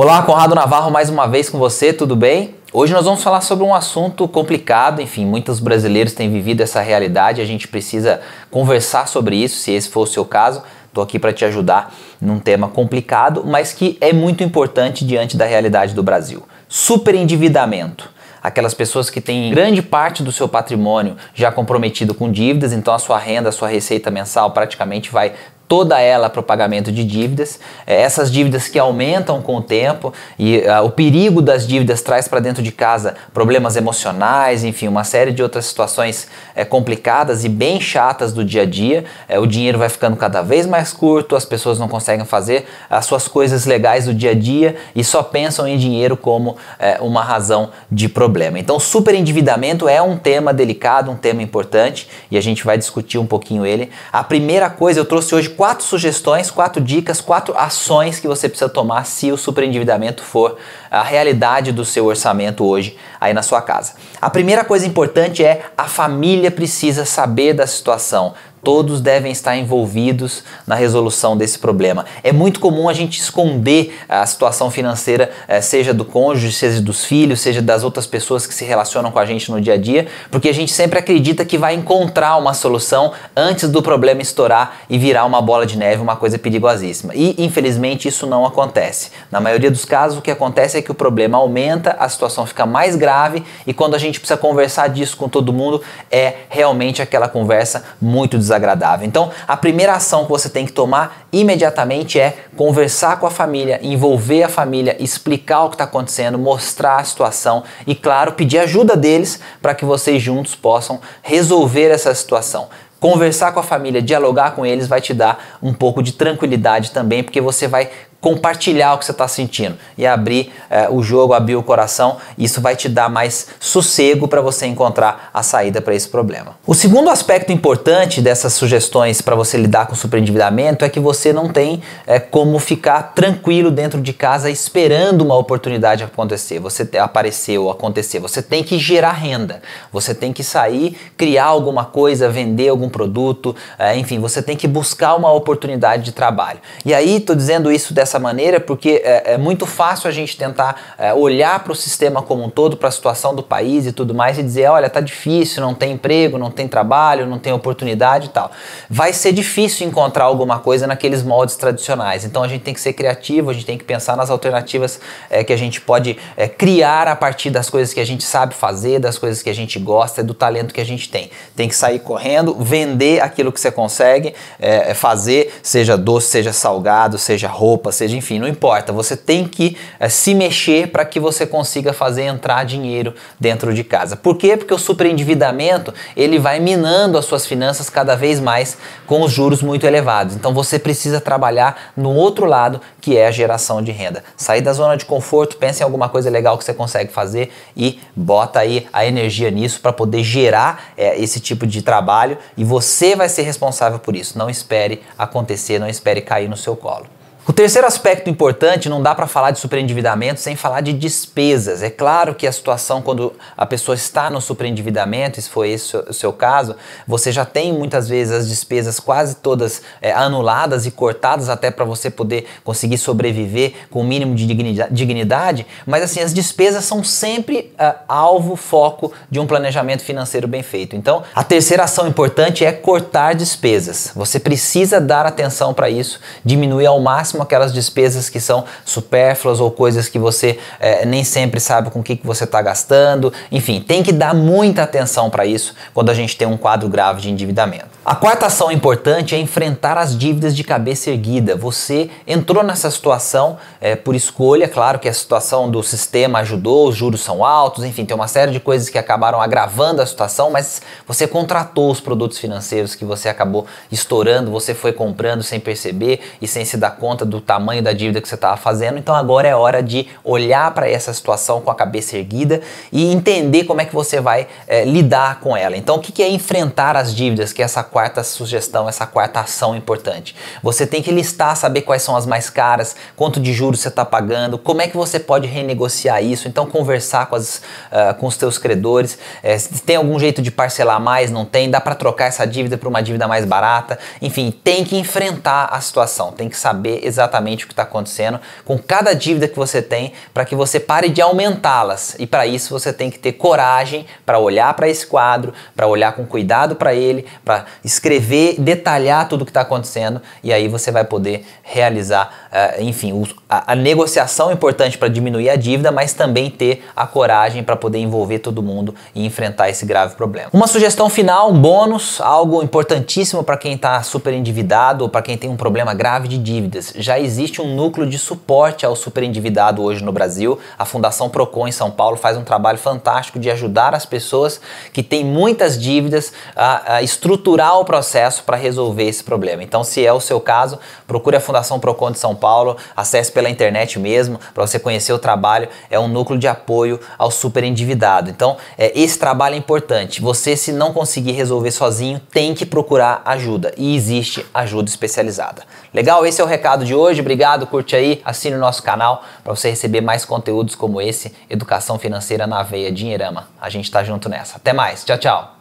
Olá, Conrado Navarro mais uma vez com você, tudo bem? Hoje nós vamos falar sobre um assunto complicado, enfim, muitos brasileiros têm vivido essa realidade, a gente precisa conversar sobre isso, se esse for o seu caso. Estou aqui para te ajudar num tema complicado, mas que é muito importante diante da realidade do Brasil. Superendividamento aquelas pessoas que têm grande parte do seu patrimônio já comprometido com dívidas, então a sua renda, a sua receita mensal praticamente vai toda ela para o pagamento de dívidas. É, essas dívidas que aumentam com o tempo e uh, o perigo das dívidas traz para dentro de casa problemas emocionais, enfim, uma série de outras situações é, complicadas e bem chatas do dia a dia. É, o dinheiro vai ficando cada vez mais curto, as pessoas não conseguem fazer as suas coisas legais do dia a dia e só pensam em dinheiro como uma razão de problema. Então, superendividamento é um tema delicado, um tema importante e a gente vai discutir um pouquinho ele. A primeira coisa, eu trouxe hoje quatro sugestões, quatro dicas, quatro ações que você precisa tomar se o superendividamento for a realidade do seu orçamento hoje aí na sua casa. A primeira coisa importante é a família precisa saber da situação. Todos devem estar envolvidos na resolução desse problema. É muito comum a gente esconder a situação financeira, eh, seja do cônjuge, seja dos filhos, seja das outras pessoas que se relacionam com a gente no dia a dia, porque a gente sempre acredita que vai encontrar uma solução antes do problema estourar e virar uma bola de neve, uma coisa perigosíssima. E infelizmente isso não acontece. Na maioria dos casos, o que acontece é que o problema aumenta, a situação fica mais grave e quando a gente precisa conversar disso com todo mundo, é realmente aquela conversa muito desagradável. Então, a primeira ação que você tem que tomar imediatamente é conversar com a família, envolver a família, explicar o que está acontecendo, mostrar a situação e, claro, pedir ajuda deles para que vocês juntos possam resolver essa situação. Conversar com a família, dialogar com eles vai te dar um pouco de tranquilidade também, porque você vai compartilhar o que você está sentindo e abrir é, o jogo, abrir o coração. Isso vai te dar mais sossego para você encontrar a saída para esse problema. O segundo aspecto importante dessas sugestões para você lidar com o superendividamento é que você não tem é, como ficar tranquilo dentro de casa esperando uma oportunidade acontecer, você aparecer ou acontecer. Você tem que gerar renda, você tem que sair, criar alguma coisa, vender algum produto, é, enfim, você tem que buscar uma oportunidade de trabalho. E aí, estou dizendo isso dessa maneira porque é, é muito fácil a gente tentar é, olhar para o sistema como um todo, para a situação do país e tudo mais e dizer: olha, tá difícil, não tem emprego, não tem trabalho, não tem oportunidade e tal. Vai ser difícil encontrar alguma coisa naqueles moldes tradicionais. Então a gente tem que ser criativo, a gente tem que pensar nas alternativas é, que a gente pode é, criar a partir das coisas que a gente sabe fazer, das coisas que a gente gosta, do talento que a gente tem. Tem que sair correndo, vender aquilo que você consegue é, fazer, seja doce, seja salgado, seja roupa, seja, enfim, não importa. Você tem que é, se mexer para que você consiga fazer entrar dinheiro dentro de casa. Por quê? Porque o superendividamento ele vai minando as suas finanças cada vez mais com os juros muito elevados. Então você precisa trabalhar no outro lado, que é a geração de renda. Sair da zona de conforto, pense em alguma coisa legal que você consegue fazer e bota aí a energia nisso para poder gerar é, esse tipo de trabalho e você vai ser responsável por isso. Não espere acontecer, não espere cair no seu colo. O terceiro aspecto importante, não dá para falar de superendividamento sem falar de despesas. É claro que a situação quando a pessoa está no superendividamento, se foi esse o seu caso, você já tem muitas vezes as despesas quase todas é, anuladas e cortadas até para você poder conseguir sobreviver com o mínimo de dignidade, mas assim, as despesas são sempre uh, alvo, foco de um planejamento financeiro bem feito. Então, a terceira ação importante é cortar despesas. Você precisa dar atenção para isso, diminuir ao máximo máximo aquelas despesas que são supérfluas ou coisas que você é, nem sempre sabe com o que, que você está gastando. Enfim, tem que dar muita atenção para isso quando a gente tem um quadro grave de endividamento. A quarta ação importante é enfrentar as dívidas de cabeça erguida. Você entrou nessa situação é, por escolha, claro que a situação do sistema ajudou, os juros são altos, enfim, tem uma série de coisas que acabaram agravando a situação, mas você contratou os produtos financeiros que você acabou estourando, você foi comprando sem perceber e sem se dar conta do tamanho da dívida que você estava fazendo. Então agora é hora de olhar para essa situação com a cabeça erguida e entender como é que você vai é, lidar com ela. Então o que, que é enfrentar as dívidas, que é essa quarta sugestão, essa quarta ação importante. Você tem que listar, saber quais são as mais caras, quanto de juros você está pagando, como é que você pode renegociar isso. Então, conversar com, as, uh, com os teus credores. É, tem algum jeito de parcelar mais, não tem, dá para trocar essa dívida por uma dívida mais barata. Enfim, tem que enfrentar a situação, tem que saber exatamente o que está acontecendo com cada dívida que você tem para que você pare de aumentá-las. E para isso você tem que ter coragem para olhar para esse quadro, para olhar com cuidado para ele, para escrever, detalhar tudo o que está acontecendo e aí você vai poder realizar, uh, enfim, a, a negociação importante para diminuir a dívida, mas também ter a coragem para poder envolver todo mundo e enfrentar esse grave problema. Uma sugestão final, um bônus, algo importantíssimo para quem está super endividado ou para quem tem um problema grave de dívidas. Já existe um núcleo de suporte ao super endividado hoje no Brasil. A Fundação Procon em São Paulo faz um trabalho fantástico de ajudar as pessoas que têm muitas dívidas a, a estruturar o processo para resolver esse problema. Então, se é o seu caso, procure a Fundação Procon de São Paulo, acesse pela internet mesmo para você conhecer o trabalho. É um núcleo de apoio ao super endividado. Então, é, esse trabalho é importante. Você, se não conseguir resolver sozinho, tem que procurar ajuda e existe ajuda especializada. Legal? Esse é o recado de hoje. Obrigado, curte aí, assine o nosso canal para você receber mais conteúdos como esse, Educação Financeira na Veia, Dinheirama. A gente está junto nessa. Até mais, tchau, tchau.